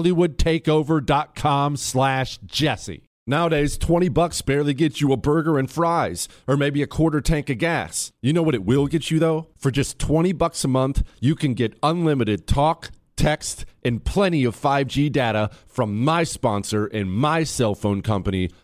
hollywoodtakeover.com slash jesse. Nowadays, 20 bucks barely gets you a burger and fries, or maybe a quarter tank of gas. You know what it will get you though? For just 20 bucks a month, you can get unlimited talk, text, and plenty of 5G data from my sponsor and my cell phone company,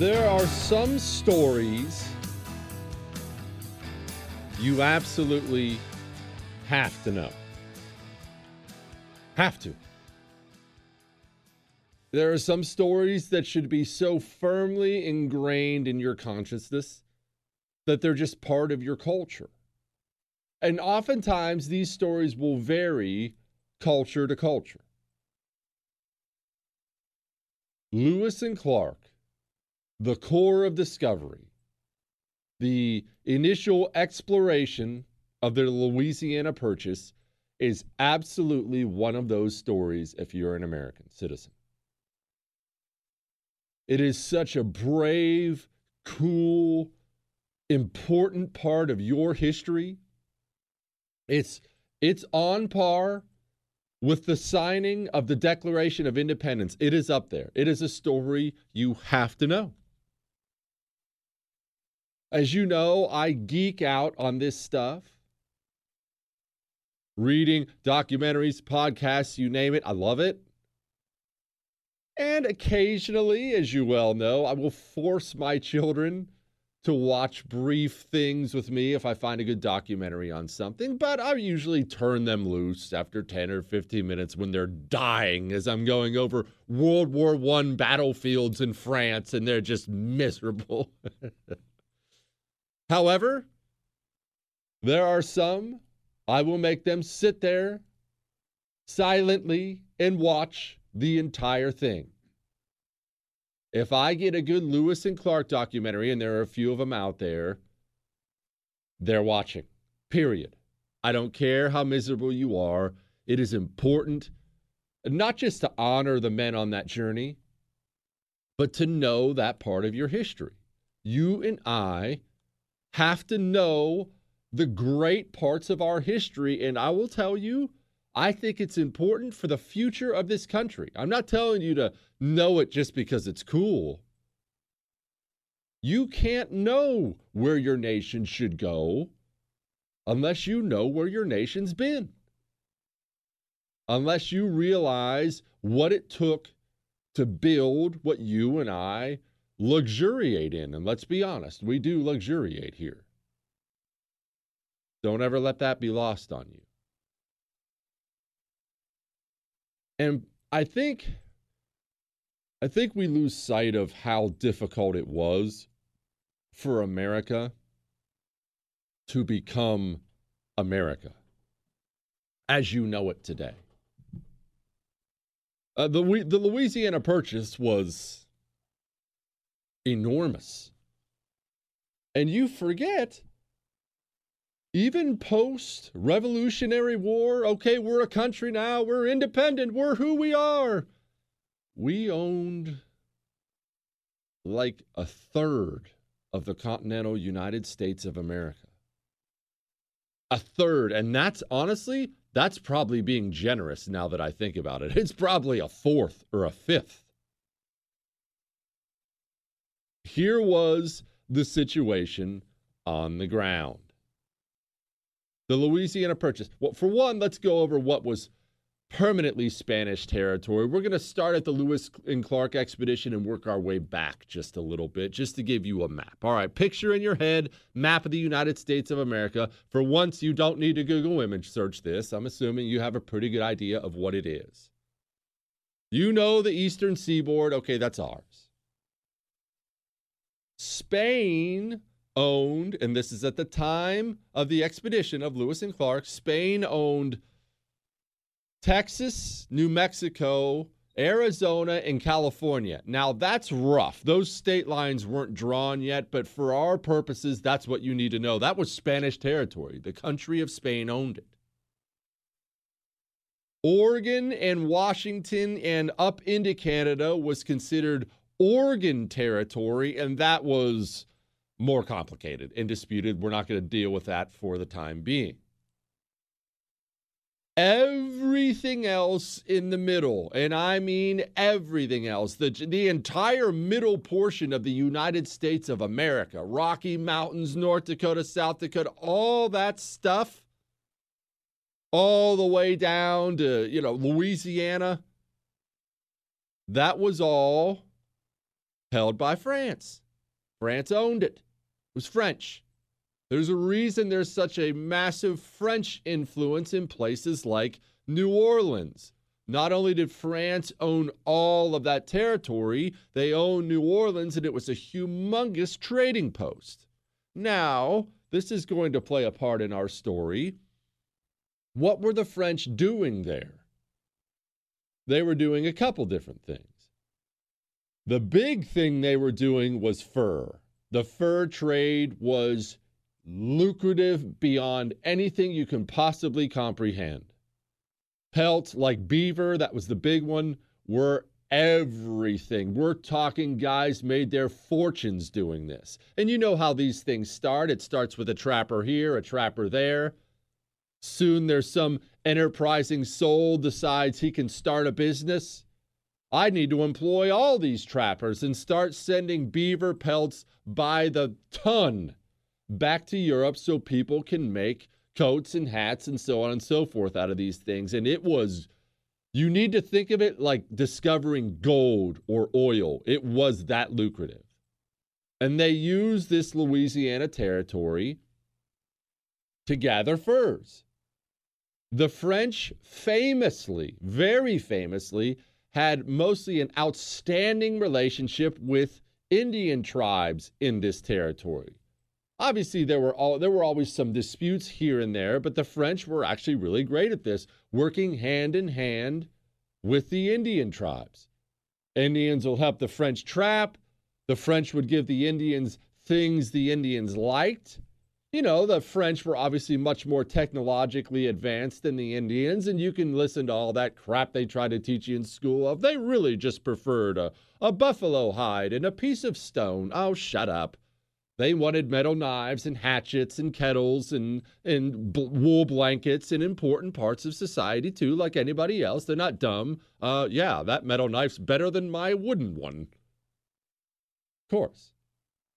There are some stories you absolutely have to know. Have to. There are some stories that should be so firmly ingrained in your consciousness that they're just part of your culture. And oftentimes these stories will vary culture to culture. Lewis and Clark the Corps of Discovery, the initial exploration of the Louisiana Purchase is absolutely one of those stories if you're an American citizen. It is such a brave, cool, important part of your history. It's it's on par with the signing of the Declaration of Independence. It is up there. It is a story you have to know. As you know, I geek out on this stuff. Reading documentaries, podcasts, you name it, I love it. And occasionally, as you well know, I will force my children to watch brief things with me if I find a good documentary on something, but I usually turn them loose after 10 or 15 minutes when they're dying as I'm going over World War I battlefields in France and they're just miserable. However, there are some I will make them sit there silently and watch the entire thing. If I get a good Lewis and Clark documentary, and there are a few of them out there, they're watching. Period. I don't care how miserable you are. It is important not just to honor the men on that journey, but to know that part of your history. You and I have to know the great parts of our history. And I will tell you, I think it's important for the future of this country. I'm not telling you to know it just because it's cool. You can't know where your nation should go unless you know where your nation's been. Unless you realize what it took to build what you and I luxuriate in. And let's be honest, we do luxuriate here. Don't ever let that be lost on you. And I think I think we lose sight of how difficult it was for America to become America as you know it today. Uh, the the Louisiana Purchase was enormous, and you forget even post Revolutionary War, okay, we're a country now, we're independent, we're who we are. We owned like a third of the continental United States of America. A third. And that's honestly, that's probably being generous now that I think about it. It's probably a fourth or a fifth. Here was the situation on the ground the Louisiana Purchase. Well, for one, let's go over what was permanently Spanish territory. We're going to start at the Lewis and Clark expedition and work our way back just a little bit, just to give you a map. All right, picture in your head map of the United States of America. For once, you don't need to Google image search this. I'm assuming you have a pretty good idea of what it is. You know the eastern seaboard. Okay, that's ours. Spain owned, and this is at the time of the expedition of Lewis and Clark, Spain owned Texas, New Mexico, Arizona, and California. Now, that's rough. Those state lines weren't drawn yet, but for our purposes, that's what you need to know. That was Spanish territory. The country of Spain owned it. Oregon and Washington and up into Canada was considered Oregon territory, and that was more complicated and disputed. We're not going to deal with that for the time being. Everything else in the middle, and I mean everything else, the, the entire middle portion of the United States of America, Rocky Mountains, North Dakota, South Dakota, all that stuff, all the way down to, you know, Louisiana, that was all held by France. France owned it It was French. There's a reason there's such a massive French influence in places like New Orleans. Not only did France own all of that territory, they owned New Orleans and it was a humongous trading post. Now, this is going to play a part in our story. What were the French doing there? They were doing a couple different things. The big thing they were doing was fur. The fur trade was lucrative beyond anything you can possibly comprehend. Pelts like beaver, that was the big one, were everything. We're talking guys made their fortunes doing this. And you know how these things start. It starts with a trapper here, a trapper there. Soon there's some enterprising soul decides he can start a business, I need to employ all these trappers and start sending beaver pelts by the ton back to Europe so people can make coats and hats and so on and so forth out of these things. And it was, you need to think of it like discovering gold or oil. It was that lucrative. And they used this Louisiana territory to gather furs. The French famously, very famously, had mostly an outstanding relationship with Indian tribes in this territory. Obviously, there were all there were always some disputes here and there, but the French were actually really great at this, working hand in hand with the Indian tribes. Indians will help the French trap. The French would give the Indians things the Indians liked you know, the French were obviously much more technologically advanced than the Indians, and you can listen to all that crap they try to teach you in school of they really just preferred a, a buffalo hide and a piece of stone. Oh, shut up. They wanted metal knives and hatchets and kettles and, and b- wool blankets and important parts of society, too, like anybody else. They're not dumb. Uh, yeah, that metal knife's better than my wooden one. Of course.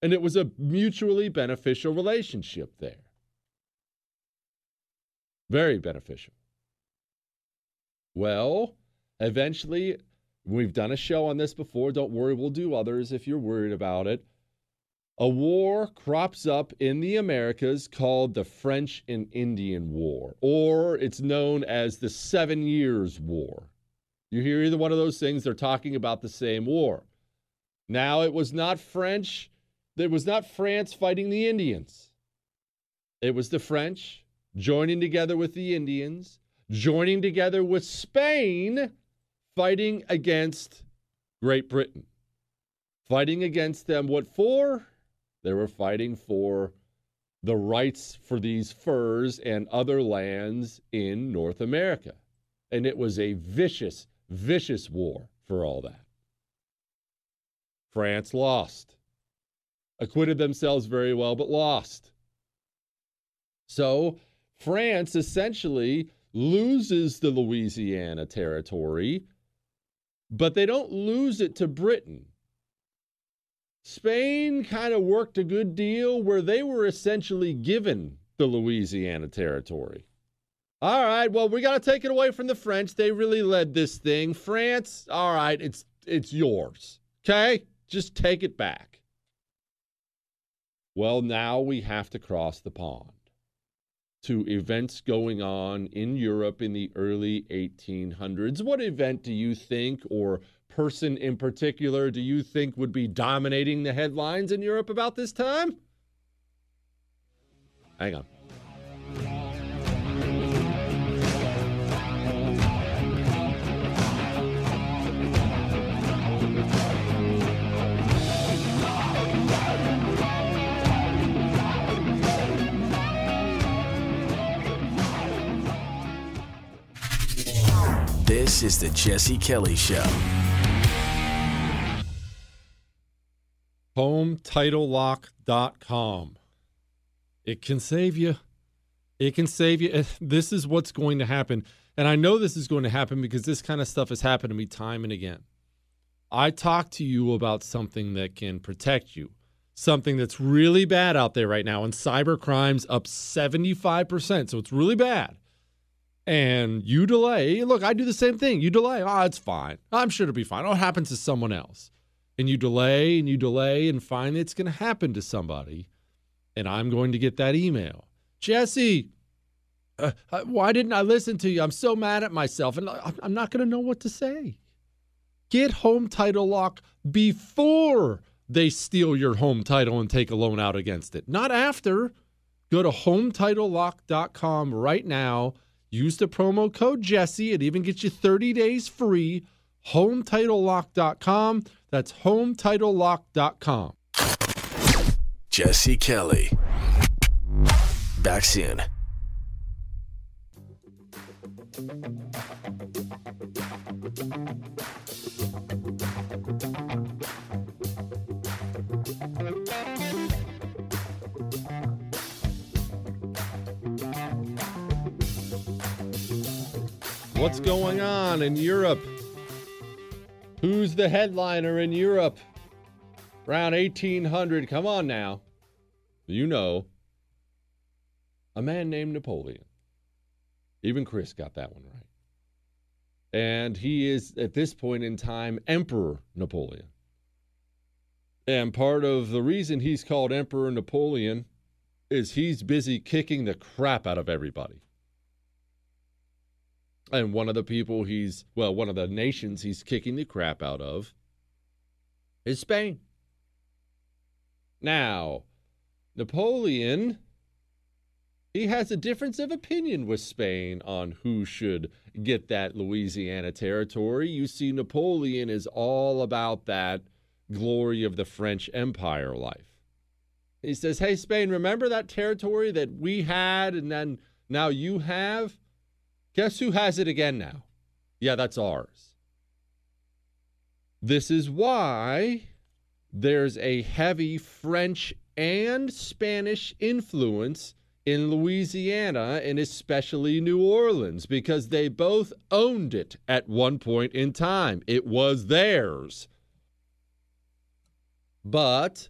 And it was a mutually beneficial relationship there. Very beneficial. Well, eventually, we've done a show on this before. Don't worry, we'll do others if you're worried about it. A war crops up in the Americas called the French and Indian War, or it's known as the Seven Years' War. You hear either one of those things, they're talking about the same war. Now, it was not French it was not France fighting the Indians. It was the French joining together with the Indians, joining together with Spain, fighting against Great Britain. Fighting against them, what for? They were fighting for the rights for these furs and other lands in North America. And it was a vicious, vicious war for all that. France lost acquitted themselves very well, but lost. So France essentially loses the Louisiana territory, but they don't lose it to Britain. Spain kind of worked a good deal where they were essentially given the Louisiana territory. All right, well, we got to take it away from the French. They really led this thing. France, all right, it's it's yours. Okay? Just take it back. Well, now we have to cross the pond to events going on in Europe in the early 1800s. What event do you think, or person in particular, do you think would be dominating the headlines in Europe about this time? Hang on. Is the Jesse Kelly Show. HomeTitleLock.com. It can save you. It can save you. This is what's going to happen. And I know this is going to happen because this kind of stuff has happened to me time and again. I talk to you about something that can protect you, something that's really bad out there right now, and cyber crimes up 75%. So it's really bad and you delay, look, I do the same thing. You delay, oh, it's fine. I'm sure it'll be fine. Oh, it happens to someone else. And you delay and you delay, and finally it's going to happen to somebody. And I'm going to get that email. Jesse, uh, uh why didn't I listen to you? I'm so mad at myself, and I'm not going to know what to say. Get home title lock before they steal your home title and take a loan out against it, not after. Go to hometitlelock.com right now Use the promo code Jesse. It even gets you 30 days free. HomeTitleLock.com. That's HomeTitleLock.com. Jesse Kelly. Back soon. What's going on in Europe? Who's the headliner in Europe? Around 1800. Come on now. You know. A man named Napoleon. Even Chris got that one right. And he is, at this point in time, Emperor Napoleon. And part of the reason he's called Emperor Napoleon is he's busy kicking the crap out of everybody. And one of the people he's, well, one of the nations he's kicking the crap out of is Spain. Now, Napoleon, he has a difference of opinion with Spain on who should get that Louisiana territory. You see, Napoleon is all about that glory of the French Empire life. He says, Hey, Spain, remember that territory that we had and then now you have? Guess who has it again now? Yeah, that's ours. This is why there's a heavy French and Spanish influence in Louisiana and especially New Orleans because they both owned it at one point in time. It was theirs. But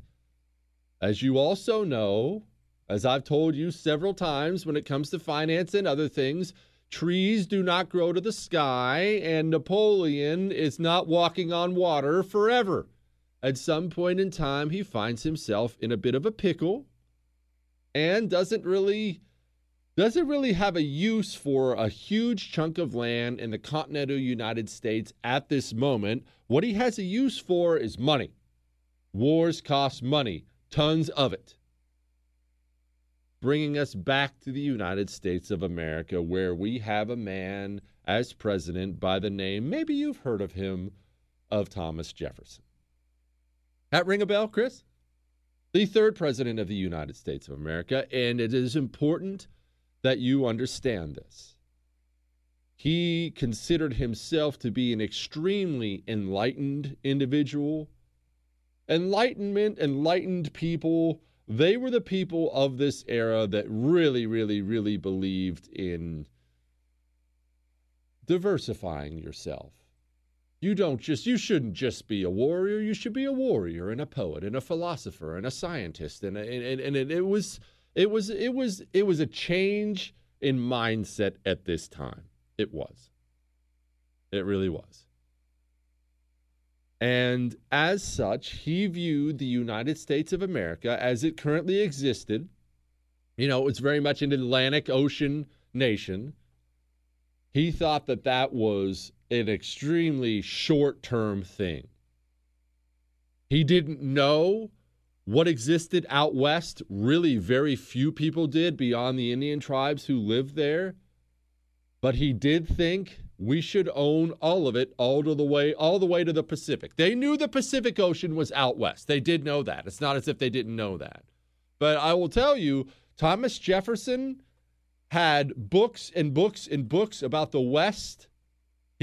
as you also know, as I've told you several times when it comes to finance and other things, trees do not grow to the sky, and Napoleon is not walking on water forever. At some point in time, he finds himself in a bit of a pickle and doesn't really doesn't really have a use for a huge chunk of land in the continental United States at this moment. What he has a use for is money. Wars cost money, tons of it. Bringing us back to the United States of America, where we have a man as president by the name, maybe you've heard of him, of Thomas Jefferson. That ring a bell, Chris? The third president of the United States of America, and it is important that you understand this. He considered himself to be an extremely enlightened individual. Enlightenment, enlightened people, they were the people of this era that really, really, really believed in diversifying yourself. You don't just you shouldn't just be a warrior. You should be a warrior and a poet and a philosopher and a scientist. And and, and it, it was it was it was it was a change in mindset at this time. It was. It really was and as such he viewed the united states of america as it currently existed you know it's very much an atlantic ocean nation he thought that that was an extremely short term thing. He didn't know what existed out west. Really, very few people did beyond the Indian tribes who lived there. But he did think we should own all of it all to the way all the way to the Pacific. They knew the Pacific Ocean was out west. They did know that. It's not as if they didn't know that. But I will tell you, Thomas Jefferson had books and books and books about the West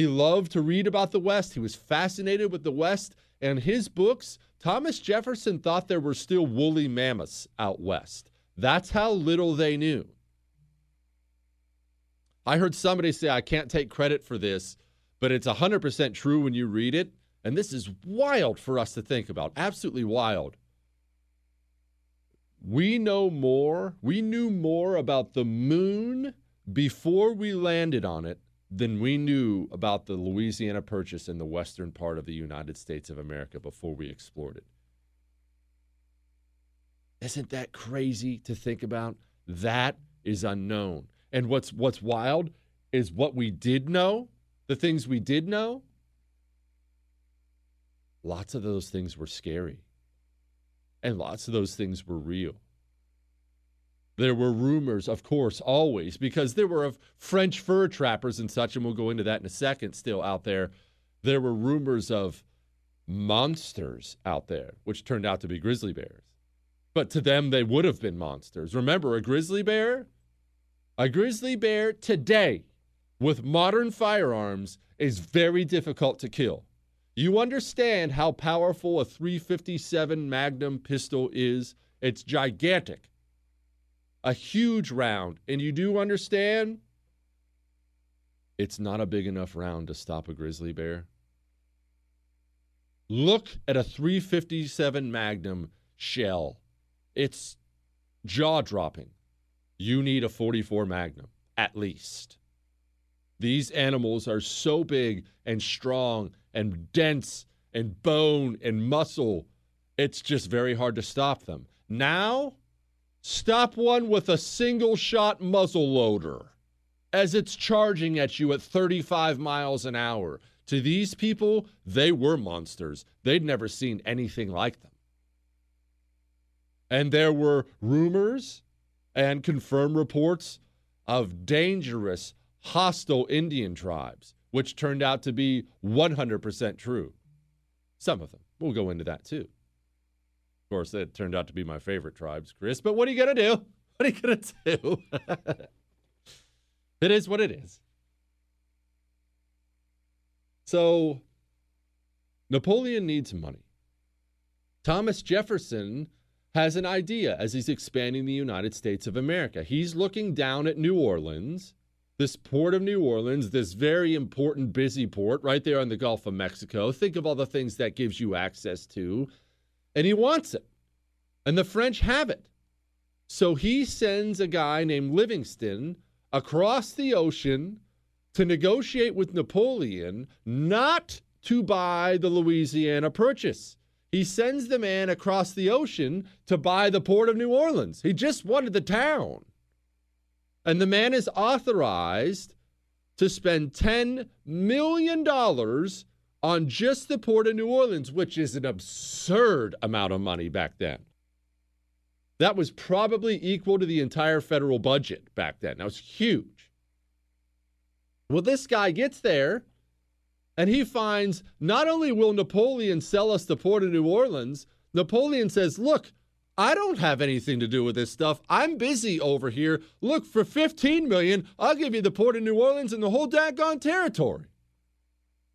he loved to read about the West. He was fascinated with the West. And his books, Thomas Jefferson thought there were still woolly mammoths out West. That's how little they knew. I heard somebody say, I can't take credit for this, but it's 100% true when you read it. And this is wild for us to think about. Absolutely wild. We know more, we knew more about the moon before we landed on it than we knew about the Louisiana Purchase in the western part of the United States of America before we explored it. Isn't that crazy to think about? That is unknown. And what's what's wild is what we did know, the things we did know. Lots of those things were scary. And lots of those things were real. There were rumors, of course, always, because there were of French fur trappers and such, and we'll go into that in a second, still out there. There were rumors of monsters out there, which turned out to be grizzly bears. But to them, they would have been monsters. Remember, a grizzly bear? A grizzly bear today, with modern firearms, is very difficult to kill. You understand how powerful a 357 Magnum pistol is? It's gigantic a huge round. And you do understand it's not a big enough round to stop a grizzly bear. Look at a 357 Magnum shell. It's jaw dropping. You need a 44 Magnum, at least. These animals are so big and strong and dense and bone and muscle, it's just very hard to stop them. Now, stop one with a single shot muzzle loader as it's charging at you at 35 miles an hour. To these people, they were monsters. They'd never seen anything like them. And there were rumors and confirm reports of dangerous, hostile Indian tribes, which turned out to be 100% true. Some of them. We'll go into that too. Of course, that turned out to be my favorite tribes, Chris. But what are you going to do? What are you going to do? it is what it is. So, Napoleon needs money. Thomas Jefferson has an idea as he's expanding the United States of America. He's looking down at New Orleans, this port of New Orleans, this very important, busy port right there on the Gulf of Mexico. Think of all the things that gives you access to, and he wants it. And the French have it. So he sends a guy named Livingston across the ocean to negotiate with Napoleon not to buy the Louisiana Purchase. He sends the man across the ocean to buy the port of New Orleans. He just wanted the town. And the man is authorized to spend $10 million on just the port of New Orleans, which is an absurd amount of money back then. That was probably equal to the entire federal budget back then. That was huge. Well, this guy gets there and he finds not only will Napoleon sell us the port of New Orleans, Napoleon says, Look, I don't have anything to do with this stuff. I'm busy over here. Look, for 15 million, I'll give you the port of New Orleans and the whole daggone territory.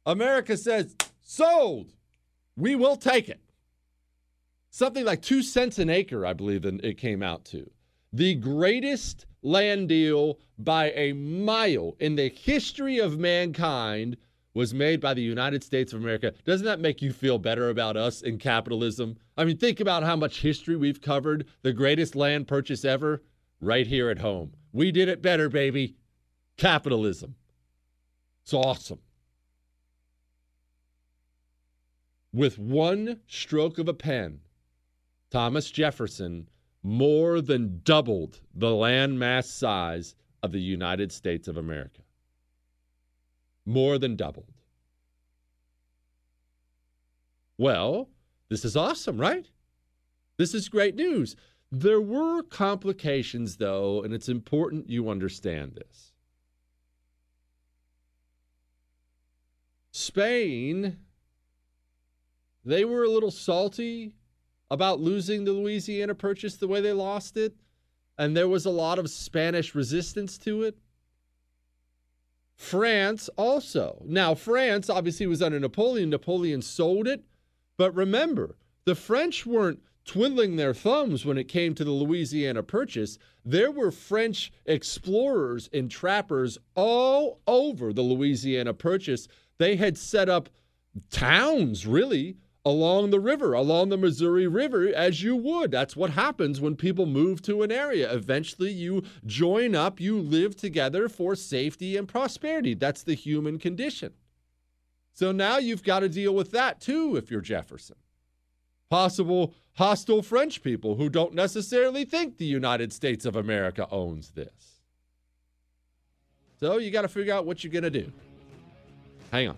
America says, sold. We will take it something like two cents an acre, I believe it came out to. The greatest land deal by a mile in the history of mankind was made by the United States of America. Doesn't that make you feel better about us in capitalism? I mean, think about how much history we've covered. The greatest land purchase ever, right here at home. We did it better, baby. Capitalism. It's awesome. With one stroke of a pen, Thomas Jefferson more than doubled the landmass size of the United States of America. More than doubled. Well, this is awesome, right? This is great news. There were complications, though, and it's important you understand this. Spain, they were a little salty about losing the Louisiana Purchase the way they lost it, and there was a lot of Spanish resistance to it. France also. Now, France obviously was under Napoleon. Napoleon sold it. But remember, the French weren't twiddling their thumbs when it came to the Louisiana Purchase. There were French explorers and trappers all over the Louisiana Purchase. They had set up towns, really, along the river, along the Missouri River, as you would. That's what happens when people move to an area. Eventually, you join up, you live together for safety and prosperity. That's the human condition. So now you've got to deal with that too if you're Jefferson. Possible hostile French people who don't necessarily think the United States of America owns this. So you got to figure out what you're going to do. Hang on.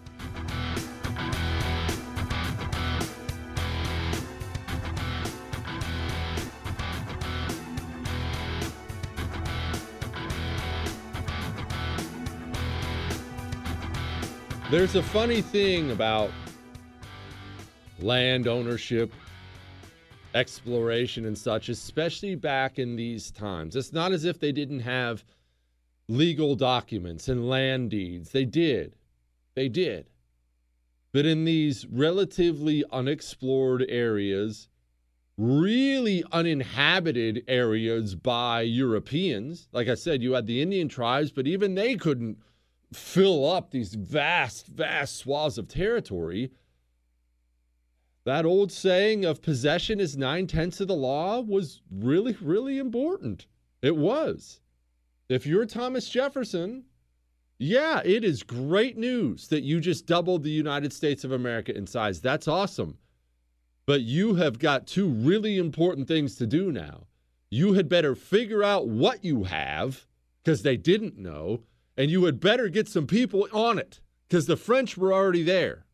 There's a funny thing about land ownership, exploration, and such, especially back in these times. It's not as if they didn't have legal documents and land deeds. They did. They did. But in these relatively unexplored areas, really uninhabited areas by Europeans, like I said, you had the Indian tribes, but even they couldn't fill up these vast, vast swaths of territory. That old saying of possession is nine tenths of the law was really, really important. It was. If you're Thomas Jefferson, yeah, it is great news that you just doubled the United States of America in size. That's awesome. But you have got two really important things to do now. You had better figure out what you have because they didn't know, and you had better get some people on it because the French were already there.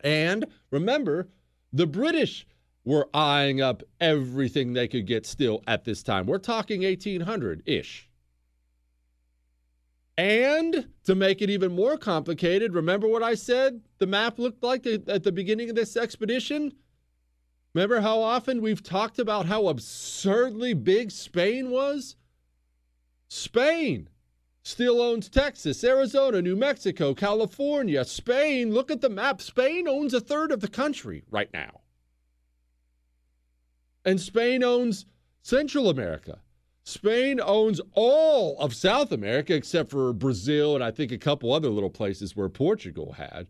And remember, the British were eyeing up everything they could get still at this time. We're talking 1800 ish. And to make it even more complicated, remember what I said the map looked like at the beginning of this expedition? Remember how often we've talked about how absurdly big Spain was? Spain still owns Texas, Arizona, New Mexico, California, Spain. Look at the map. Spain owns a third of the country right now. And Spain owns Central America. Spain owns all of South America except for Brazil and I think a couple other little places where Portugal had.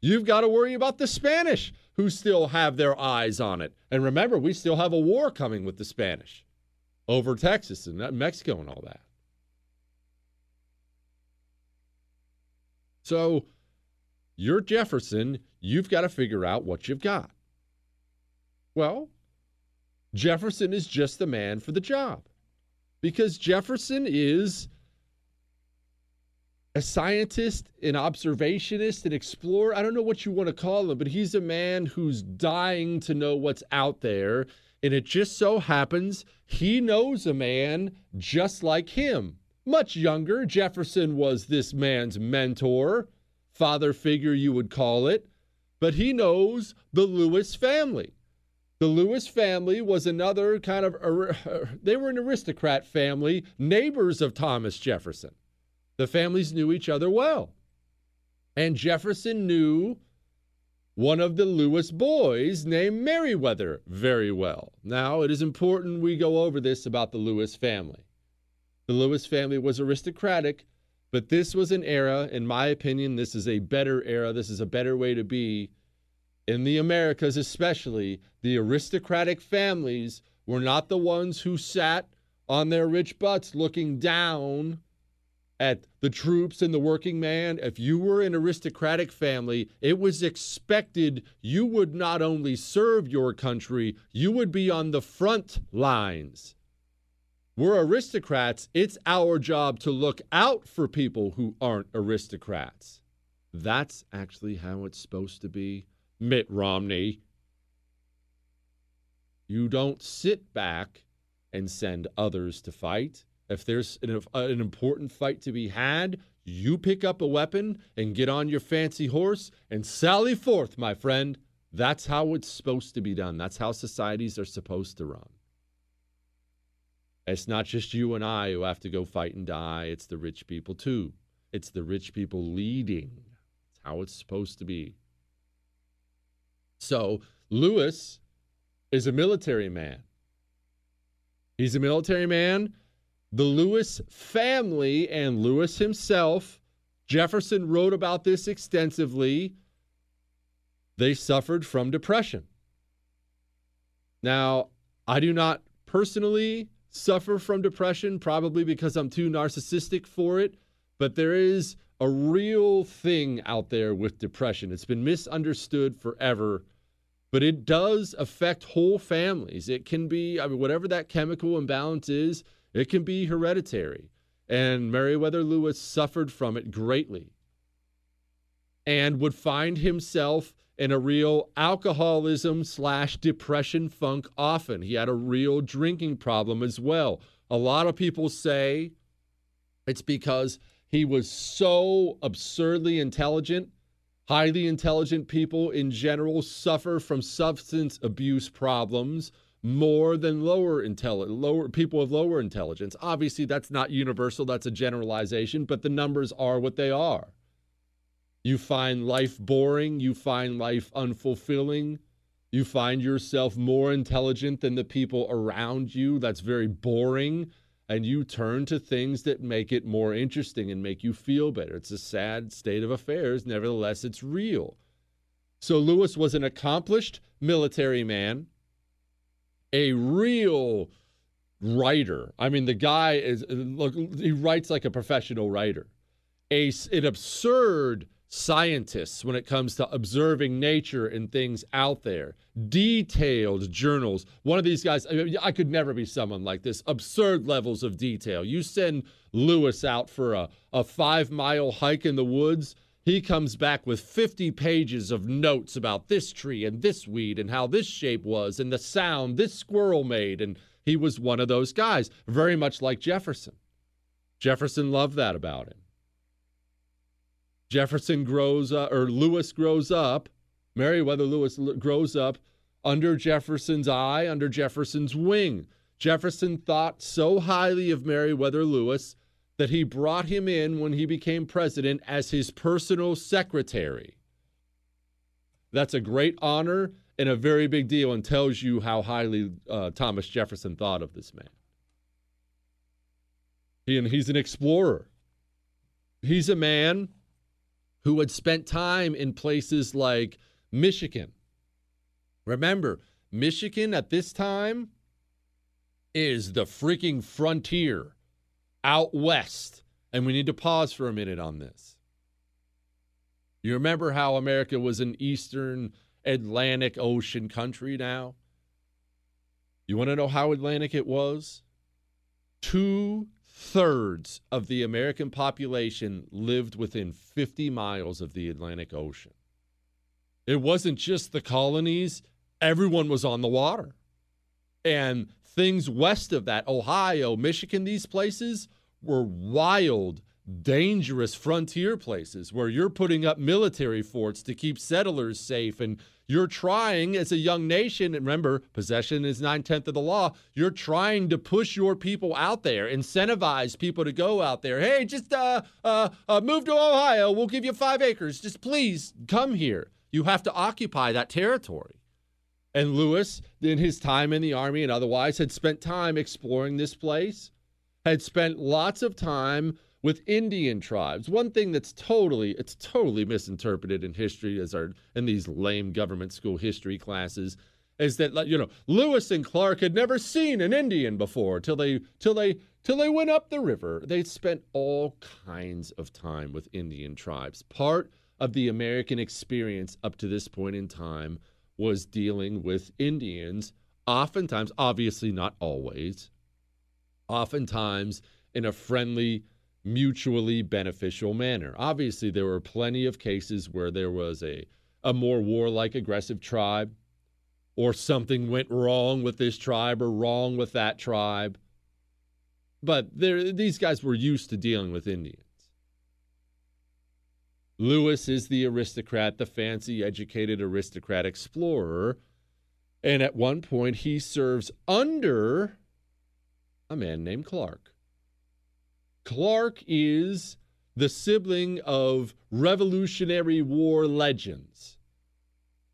You've got to worry about the Spanish who still have their eyes on it. And remember, we still have a war coming with the Spanish over Texas and Mexico and all that. So you're Jefferson, you've got to figure out what you've got. Well, Jefferson is just the man for the job because Jefferson is a scientist, an observationist, an explorer. I don't know what you want to call him, but he's a man who's dying to know what's out there. And it just so happens he knows a man just like him. Much younger, Jefferson was this man's mentor, father figure, you would call it, but he knows the Lewis family. The Lewis family was another kind of, they were an aristocrat family, neighbors of Thomas Jefferson. The families knew each other well. And Jefferson knew one of the Lewis boys named Meriwether very well. Now, it is important we go over this about the Lewis family. The Lewis family was aristocratic, but this was an era, in my opinion, this is a better era. This is a better way to be in the Americas, especially, the aristocratic families were not the ones who sat on their rich butts looking down at the troops and the working man. If you were an aristocratic family, it was expected you would not only serve your country, you would be on the front lines. We're aristocrats. It's our job to look out for people who aren't aristocrats. That's actually how it's supposed to be. Mitt Romney. You don't sit back and send others to fight. If there's an, an, important fight to be had, you pick up a weapon and get on your fancy horse and sally forth, my friend. That's how it's supposed to be done. That's how societies are supposed to run. It's not just you and I who have to go fight and die, it's the rich people too. It's the rich people leading. It's how it's supposed to be. So Lewis is a military man. He's a military man. The Lewis family and Lewis himself, Jefferson wrote about this extensively. They suffered from depression. Now, I do not personally suffer from depression, probably because I'm too narcissistic for it, but there is a real thing out there with depression. It's been misunderstood forever, but it does affect whole families. It can be, I mean, whatever that chemical imbalance is, it can be hereditary. And Meriwether Lewis suffered from it greatly and would find himself in a real alcoholism slash depression funk often. He had a real drinking problem as well. A lot of people say it's because he was so absurdly intelligent. Highly intelligent people in general suffer from substance abuse problems more than lower intelligence lower people of lower intelligence. Obviously that's not universal, that's a generalization, but the numbers are what they are. You find life boring, you find life unfulfilling, you find yourself more intelligent than the people around you. That's very boring and you turn to things that make it more interesting and make you feel better. It's a sad state of affairs. Nevertheless, it's real. So, Lewis was an accomplished military man, a real writer. I mean, the guy is, look, he writes like a professional writer, a, an absurd scientists when it comes to observing nature and things out there. Detailed journals. One of these guys, I could never be someone like this. Absurd levels of detail. You send Lewis out for a, a five mile hike in the woods. He comes back with 50 pages of notes about this tree and this weed and how this shape was and the sound this squirrel made. And he was one of those guys, very much like Jefferson. Jefferson loved that about him. Jefferson grows up, or Lewis grows up, Meriwether Lewis grows up under Jefferson's eye, under Jefferson's wing. Jefferson thought so highly of Meriwether Lewis that he brought him in when he became president as his personal secretary. That's a great honor and a very big deal and tells you how highly uh, Thomas Jefferson thought of this man. He, and he's an explorer. He's a man who had spent time in places like Michigan. Remember, Michigan at this time is the freaking frontier out west. And we need to pause for a minute on this. You remember how America was an eastern Atlantic Ocean country now? You want to know how Atlantic it was? Two thirds of the American population lived within 50 miles of the Atlantic Ocean. It wasn't just the colonies, everyone was on the water. And things west of that, Ohio, Michigan, these places were wild, dangerous frontier places where you're putting up military forts to keep settlers safe and you're trying as a young nation, and remember, possession is nine tenths of the law. You're trying to push your people out there, incentivize people to go out there. Hey, just uh, uh, uh, move to Ohio. We'll give you five acres. Just please come here. You have to occupy that territory. And Lewis, in his time in the army and otherwise, had spent time exploring this place, had spent lots of time with Indian tribes. One thing that's totally it's totally misinterpreted in history as our in these lame government school history classes is that you know Lewis and Clark had never seen an Indian before till they till they till they went up the river. They spent all kinds of time with Indian tribes. Part of the American experience up to this point in time was dealing with Indians, oftentimes, obviously not always, oftentimes in a friendly mutually beneficial manner. Obviously, there were plenty of cases where there was a, a more warlike, aggressive tribe, or something went wrong with this tribe or wrong with that tribe. But these guys were used to dealing with Indians. Lewis is the aristocrat, the fancy, educated aristocrat explorer. And at one point, he serves under a man named Clark. Clark is the sibling of Revolutionary War legends.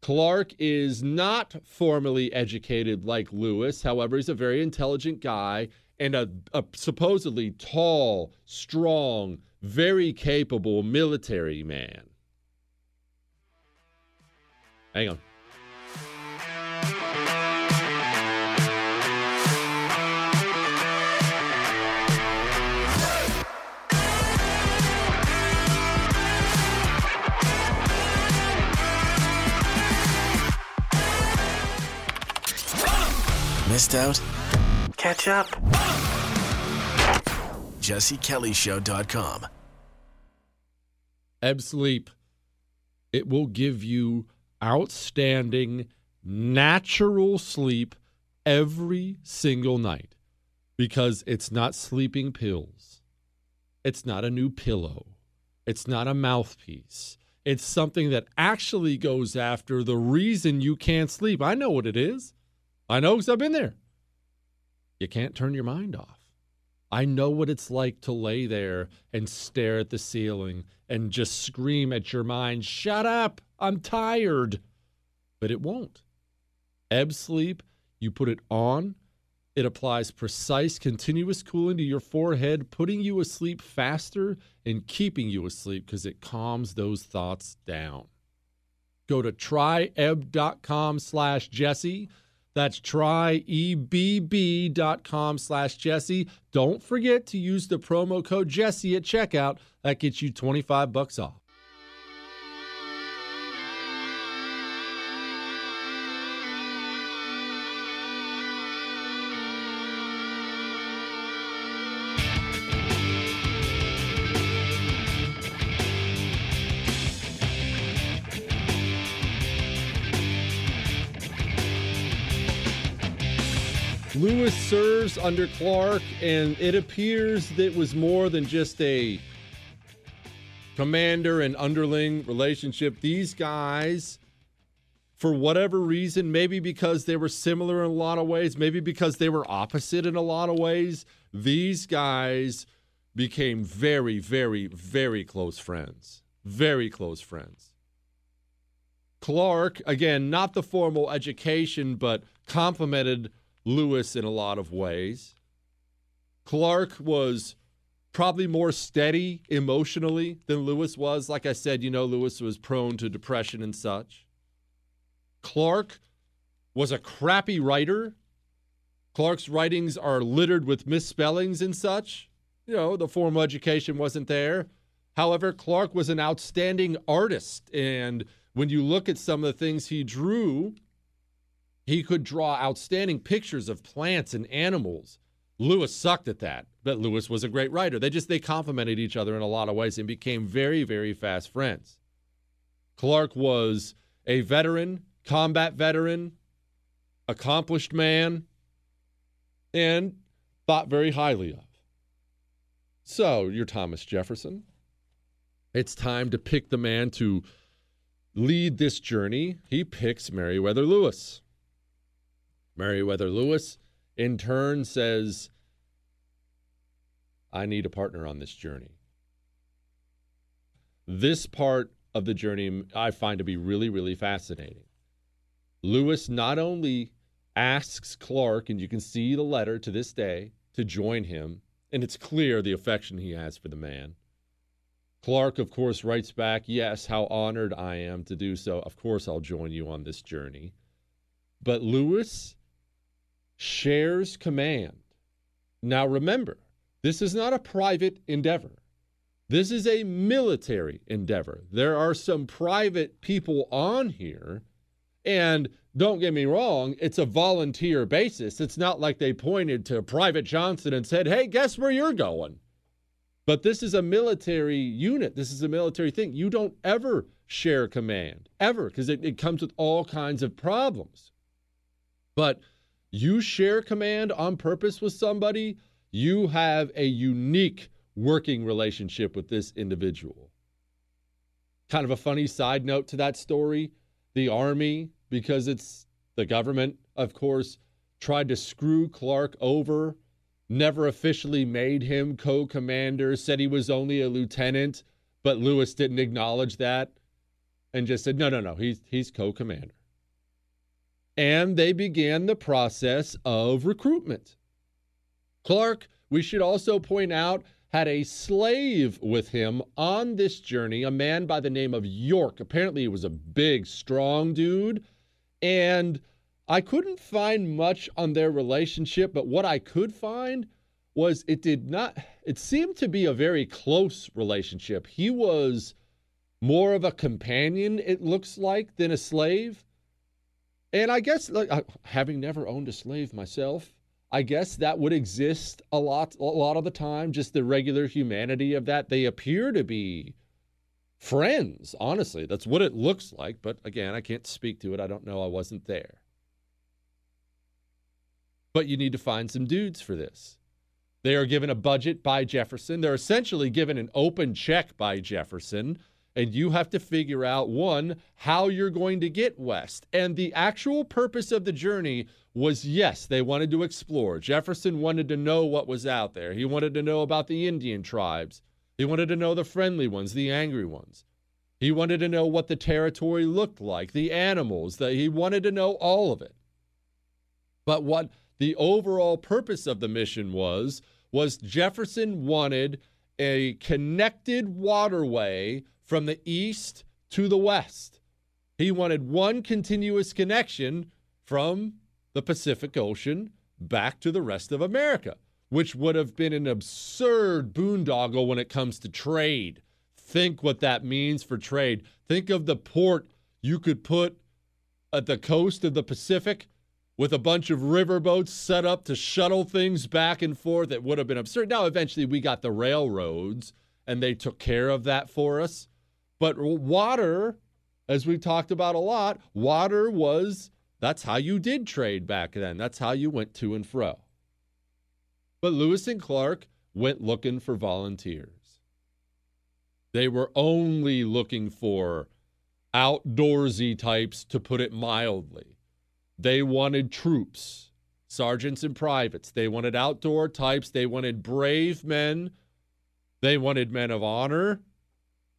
Clark is not formally educated like Lewis. However, he's a very intelligent guy and a, a supposedly tall, strong, very capable military man. Hang on. Missed out? Catch up. JesseKellyShow.com. Ebb Sleep. It will give you outstanding, natural sleep every single night because it's not sleeping pills. It's not a new pillow. It's not a mouthpiece. It's something that actually goes after the reason you can't sleep. I know what it is. I know because I've been there. You can't turn your mind off. I know what it's like to lay there and stare at the ceiling and just scream at your mind, Shut up, I'm tired. But it won't. Ebb sleep, you put it on, it applies precise, continuous cooling to your forehead, putting you asleep faster and keeping you asleep because it calms those thoughts down. Go to tryebb.com slash Jesse. That's tryebb.com slash Jesse. Don't forget to use the promo code Jesse at checkout. That gets you 25 bucks off. Lewis serves under Clark, and it appears that it was more than just a commander and underling relationship. These guys, for whatever reason, maybe because they were similar in a lot of ways, maybe because they were opposite in a lot of ways, these guys became very, very, very close friends. Very close friends. Clark, again, not the formal education, but complimented Lewis in a lot of ways. Clark was probably more steady emotionally than Lewis was. Like I said, you know, Lewis was prone to depression and such. Clark was a crappy writer. Clark's writings are littered with misspellings and such. You know, the formal education wasn't there. However, Clark was an outstanding artist. And when you look at some of the things he drew, he could draw outstanding pictures of plants and animals. Lewis sucked at that, but Lewis was a great writer. They just they complemented each other in a lot of ways and became very very fast friends. Clark was a veteran, combat veteran, accomplished man, and thought very highly of. So, you're Thomas Jefferson. It's time to pick the man to lead this journey. He picks Meriwether Lewis. Meriwether Lewis, in turn, says, I need a partner on this journey. This part of the journey I find to be really, really fascinating. Lewis not only asks Clark, and you can see the letter to this day, to join him, and it's clear the affection he has for the man. Clark, of course, writes back, Yes, how honored I am to do so. Of course, I'll join you on this journey. But Lewis shares command. Now remember, this is not a private endeavor. This is a military endeavor. There are some private people on here, and don't get me wrong, it's a volunteer basis. It's not like they pointed to Private Johnson and said, hey, guess where you're going? But this is a military unit. This is a military thing. You don't ever share command, ever, because it, it comes with all kinds of problems. But you share command on purpose with somebody, you have a unique working relationship with this individual. Kind of a funny side note to that story the Army, because it's the government, of course, tried to screw Clark over, never officially made him co commander, said he was only a lieutenant, but Lewis didn't acknowledge that. and just said, no, no, no, he's, he's co commander. And they began the process of recruitment. Clark, we should also point out, had a slave with him on this journey, a man by the name of York. Apparently, he was a big, strong dude. And I couldn't find much on their relationship, but what I could find was it did not, it seemed to be a very close relationship. He was more of a companion, it looks like, than a slave. And I guess, like, having never owned a slave myself, I guess that would exist a lot, a lot of the time. Just the regular humanity of that. They appear to be friends. Honestly, that's what it looks like. But again, I can't speak to it. I don't know. I wasn't there. But you need to find some dudes for this. They are given a budget by Jefferson. They're essentially given an open check by Jefferson and you have to figure out one how you're going to get west. And the actual purpose of the journey was yes they wanted to explore. Jefferson wanted to know what was out there. He wanted to know about the indian tribes. He wanted to know the friendly ones the angry ones. He wanted to know what the territory looked like the animals that he wanted to know all of it. But what the overall purpose of the mission was was jefferson wanted a connected waterway from the east to the west. He wanted one continuous connection from the Pacific Ocean back to the rest of America, which would have been an absurd boondoggle when it comes to trade. Think what that means for trade. Think of the port you could put at the coast of the Pacific with a bunch of riverboats set up to shuttle things back and forth. It would have been absurd. Now, eventually, we got the railroads and they took care of that for us. But water, as we've talked about a lot, water was that's how you did trade back then. That's how you went to and fro. But Lewis and Clark went looking for volunteers. They were only looking for outdoorsy types, to put it mildly. They wanted troops, sergeants and privates. They wanted outdoor types. They wanted brave men. They wanted men of honor.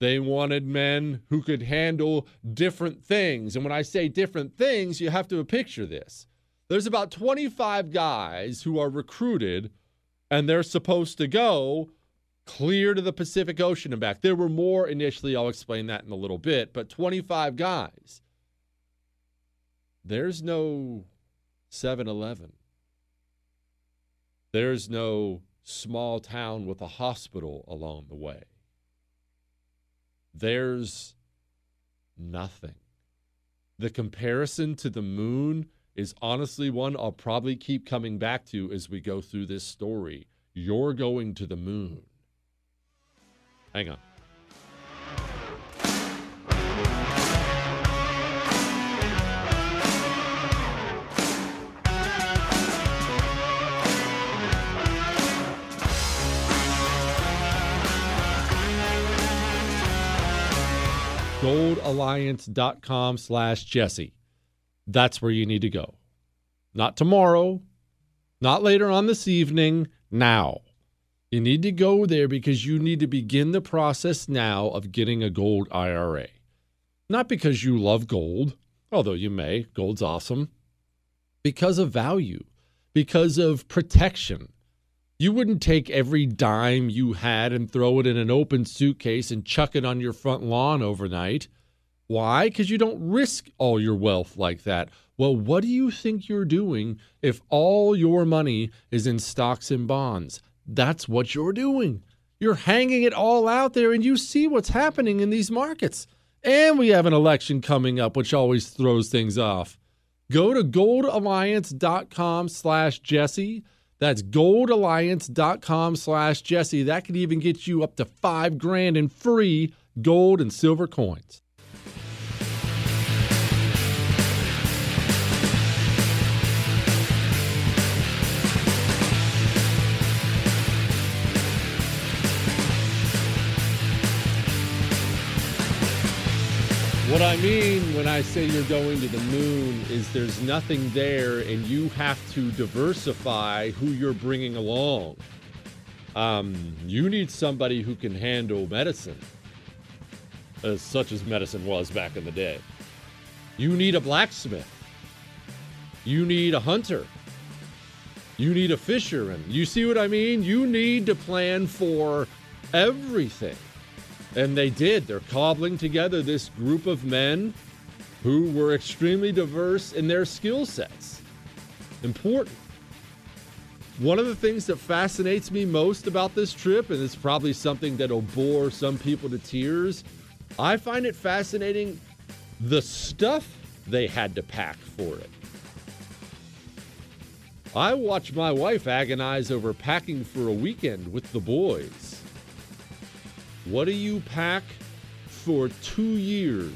They wanted men who could handle different things. And when I say different things, you have to picture this. There's about 25 guys who are recruited, and they're supposed to go clear to the Pacific Ocean and back. There were more initially. I'll explain that in a little bit, but 25 guys. There's no 7 Eleven. There's no small town with a hospital along the way there's nothing. The comparison to the moon is honestly one I'll probably keep coming back to as we go through this story. You're going to the moon. Hang on. goldalliance.com slash Jesse. That's where you need to go. Not tomorrow, not later on this evening, now. You need to go there because you need to begin the process now of getting a gold IRA. Not because you love gold, although you may, gold's awesome, because of value, because of protection, you wouldn't take every dime you had and throw it in an open suitcase and chuck it on your front lawn overnight. Why? Because you don't risk all your wealth like that. Well, what do you think you're doing if all your money is in stocks and bonds? That's what you're doing. You're hanging it all out there and you see what's happening in these markets. And we have an election coming up, which always throws things off. Go to goldalliance.com slash Jesse. That's goldalliance.com slash Jesse. That could even get you up to five grand in free gold and silver coins. I mean when I say you're going to the moon is there's nothing there and you have to diversify who you're bringing along. Um, you need somebody who can handle medicine. as such as medicine was back in the day. You need a blacksmith. You need a hunter. You need a fisherman. You see what I mean? You need to plan for everything. And they did. They're cobbling together this group of men who were extremely diverse in their skill sets. Important. One of the things that fascinates me most about this trip, and it's probably something that'll bore some people to tears, I find it fascinating the stuff they had to pack for it. I watch my wife agonize over packing for a weekend with the boys. What do you pack for two years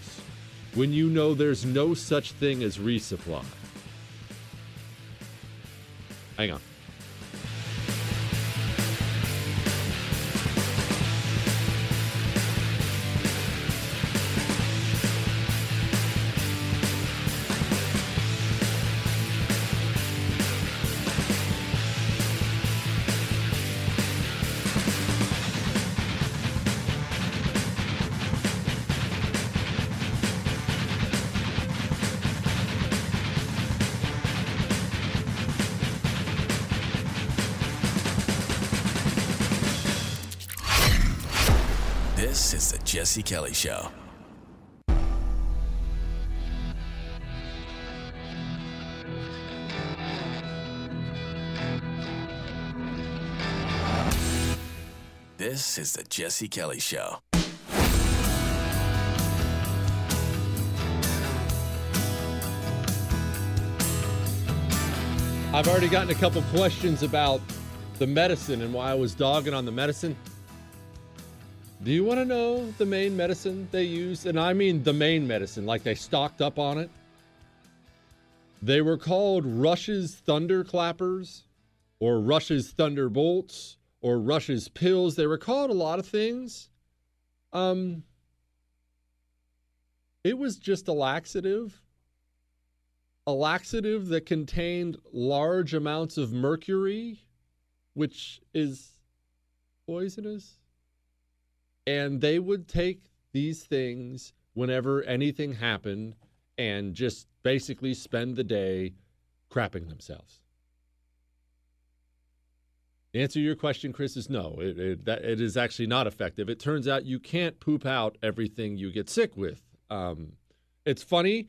when you know there's no such thing as resupply? Hang on. Jesse Kelly Show. This is the Jesse Kelly Show. I've already gotten a couple questions about the medicine and why I was dogging on the medicine. Do you want to know the main medicine they used? And I mean the main medicine, like they stocked up on it. They were called Rush's Thunderclappers or Rush's Thunderbolts or Rush's Pills. They were called a lot of things. Um, it was just a laxative a laxative that contained large amounts of mercury, which is poisonous. And they would take these things whenever anything happened and just basically spend the day crapping themselves. The answer to your question, Chris, is no. It, it, that, it is actually not effective. It turns out you can't poop out everything you get sick with. Um, it's funny,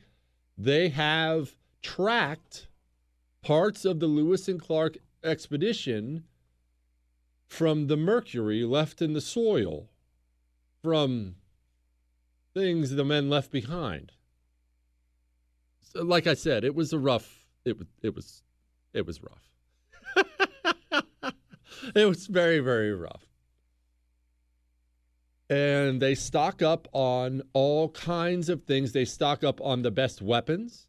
they have tracked parts of the Lewis and Clark expedition from the mercury left in the soil from things the men left behind. So, like I said, it was a rough. It was. It was. It was rough. it was very, very rough. And they stock up on all kinds of things. They stock up on the best weapons.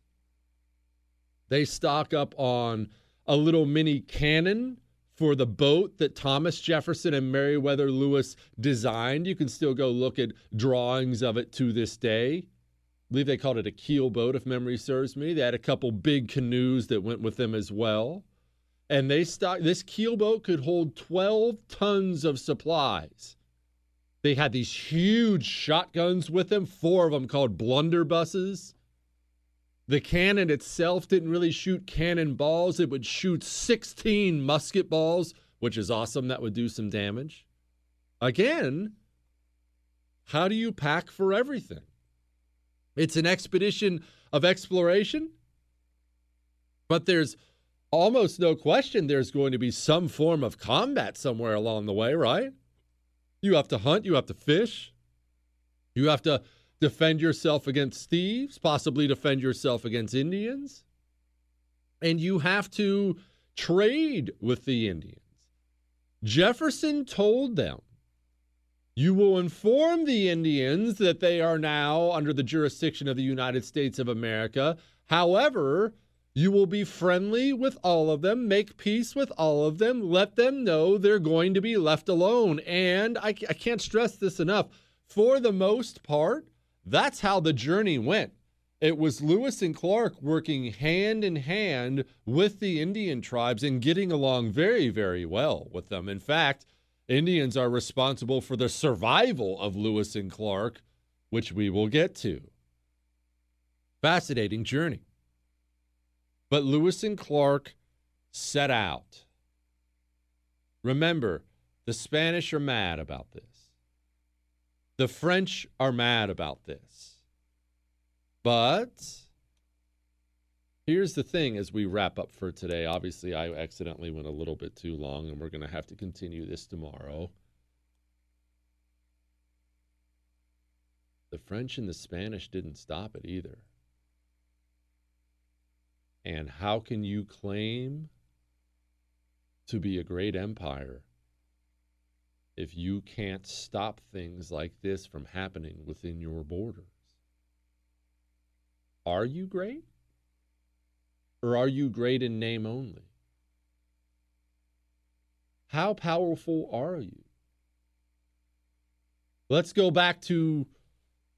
They stock up on a little mini cannon for the boat that Thomas Jefferson and Meriwether Lewis designed. You can still go look at drawings of it to this day. I believe they called it a keel boat, if memory serves me. They had a couple big canoes that went with them as well. And they stock this keel boat could hold 12 tons of supplies. They had these huge shotguns with them, four of them called blunderbusses. The cannon itself didn't really shoot cannon balls. It would shoot 16 musket balls, which is awesome. That would do some damage. Again, how do you pack for everything? It's an expedition of exploration, but there's almost no question there's going to be some form of combat somewhere along the way, right? You have to hunt, you have to fish, you have to defend yourself against thieves, possibly defend yourself against Indians. And you have to trade with the Indians. Jefferson told them, You will inform the Indians that they are now under the jurisdiction of the United States of America. However, you will be friendly with all of them, make peace with all of them, let them know they're going to be left alone. And I, I can't stress this enough. For the most part, that's how the journey went. It was Lewis and Clark working hand in hand with the Indian tribes and getting along very, very well with them. In fact, Indians are responsible for the survival of Lewis and Clark which we will get to. Fascinating journey. But Lewis and Clark set out. Remember, the Spanish are mad about this. The French are mad about this. But here's the thing as we wrap up for today. Obviously, I accidentally went a little bit too long, and we're going to have to continue this tomorrow. The French and the Spanish didn't stop it either. And how can you claim to be a great empire if you can't stop things like this from happening within your borders? Are you great? Or are you great in name only? How powerful are you? Let's go back to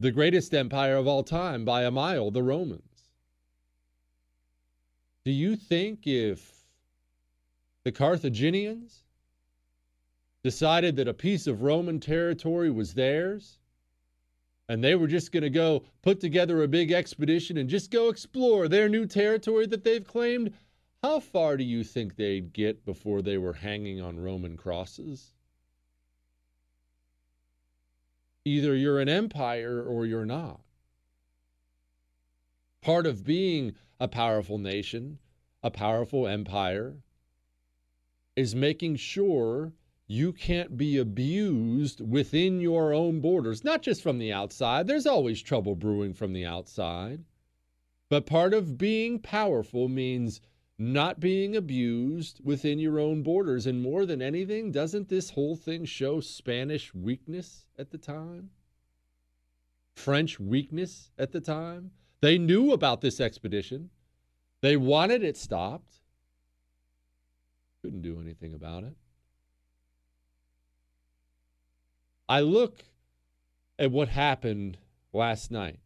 the greatest empire of all time by a mile, the Romans. Do you think if the Carthaginians decided that a piece of Roman territory was theirs and they were just going to go put together a big expedition and just go explore their new territory that they've claimed, how far do you think they'd get before they were hanging on Roman crosses? Either you're an empire or you're not. Part of being a powerful nation, a powerful empire, is making sure you can't be abused within your own borders, not just from the outside. There's always trouble brewing from the outside. But part of being powerful means not being abused within your own borders. And more than anything, doesn't this whole thing show Spanish weakness at the time? French weakness at the time? They knew about this expedition. They wanted it stopped. Couldn't do anything about it. I look at what happened last night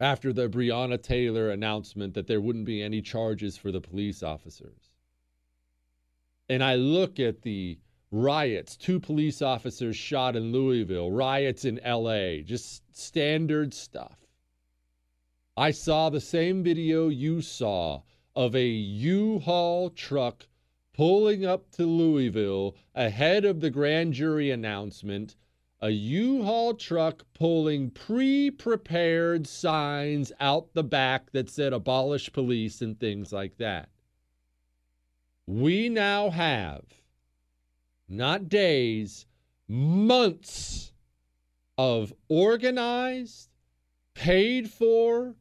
after the Breonna Taylor announcement that there wouldn't be any charges for the police officers. And I look at the riots, two police officers shot in Louisville, riots in LA, just standard stuff. I saw the same video you saw of a U-Haul truck pulling up to Louisville ahead of the grand jury announcement, a U-Haul truck pulling pre-prepared signs out the back that said abolish police and things like that. We now have not days, months of organized, paid for,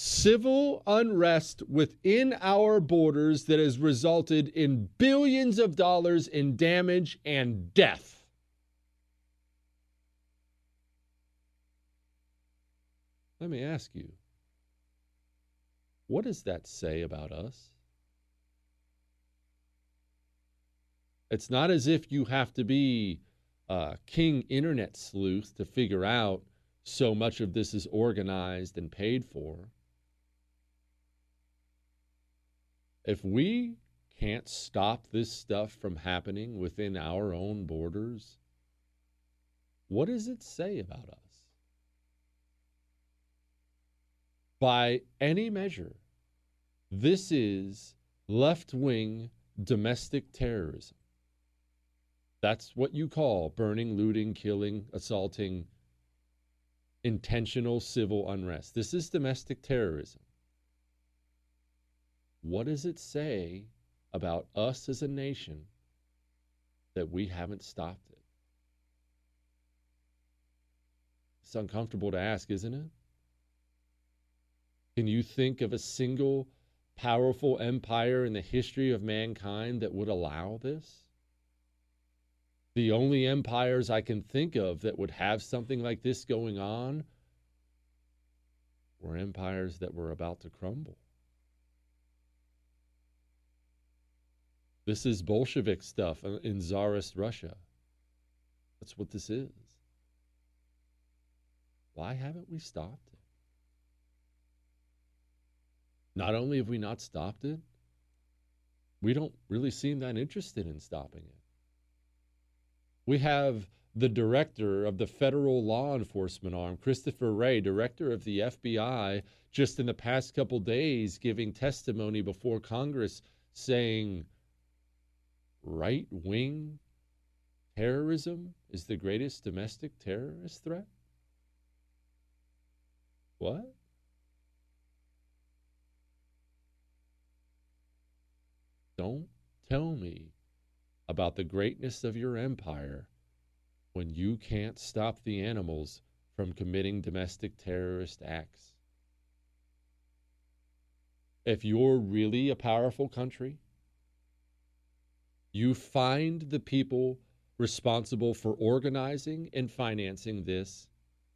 civil unrest within our borders that has resulted in billions of dollars in damage and death. Let me ask you, what does that say about us? It's not as if you have to be a king internet sleuth to figure out so much of this is organized and paid for. If we can't stop this stuff from happening within our own borders, what does it say about us? By any measure, this is left wing domestic terrorism. That's what you call burning, looting, killing, assaulting, intentional civil unrest. This is domestic terrorism. What does it say about us as a nation that we haven't stopped it? It's uncomfortable to ask, isn't it? Can you think of a single powerful empire in the history of mankind that would allow this? The only empires I can think of that would have something like this going on were empires that were about to crumble. This is Bolshevik stuff in Tsarist Russia. That's what this is. Why haven't we stopped it? Not only have we not stopped it, we don't really seem that interested in stopping it. We have the director of the federal law enforcement arm, Christopher Wray, director of the FBI, just in the past couple days giving testimony before Congress saying right wing terrorism is the greatest domestic terrorist threat? What? Don't tell me about the greatness of your empire when you can't stop the animals from committing domestic terrorist acts. If you're really a powerful country, you find the people responsible for organizing and financing this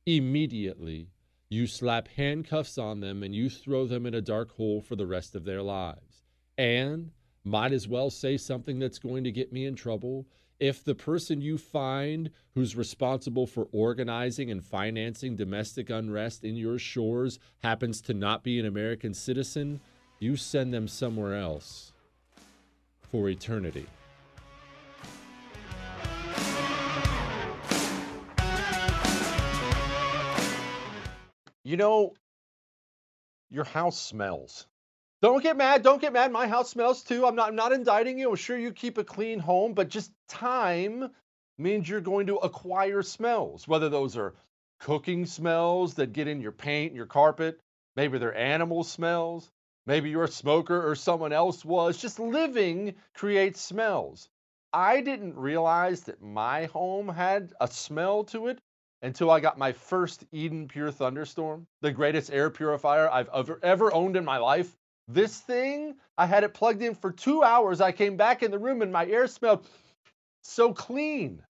immediately. You slap handcuffs on them and you throw them in a dark hole for the rest of their lives. And might as well say something that's going to get me in trouble. If the person you find who's responsible for organizing and financing domestic unrest in your shores happens to not be an American citizen, you send them somewhere else for eternity. You know, your house smells. Don't get mad. Don't get mad. My house smells too. I'm not I'm not indicting you. I'm sure you keep a clean home, but just time means you're going to acquire smells, whether those are cooking smells that get in your paint and your carpet, maybe they're animal smells, maybe you're a smoker or someone else was. Just living creates smells. I didn't realize that my home had a smell to it until I got my first Eden Pure Thunderstorm, the greatest air purifier I've ever, ever owned in my life. This thing, I had it plugged in for two hours. I came back in the room and my air smelled so clean.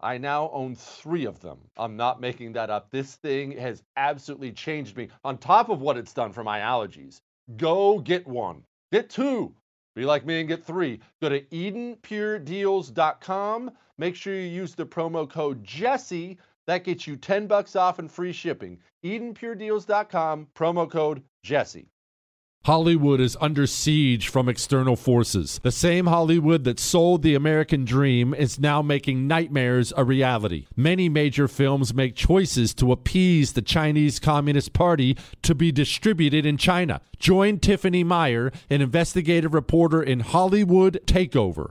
I now own three of them. I'm not making that up. This thing has absolutely changed me on top of what it's done for my allergies. Go get one, get two. Be like me and get three. Go to EdenPureDeals.com. Make sure you use the promo code Jesse. That gets you 10 bucks off and free shipping. EdenPureDeals.com, promo code Jesse. Hollywood is under siege from external forces. The same Hollywood that sold the American dream is now making nightmares a reality. Many major films make choices to appease the Chinese Communist Party to be distributed in China. Join Tiffany Meier, an investigative reporter in Hollywood Takeover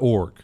org.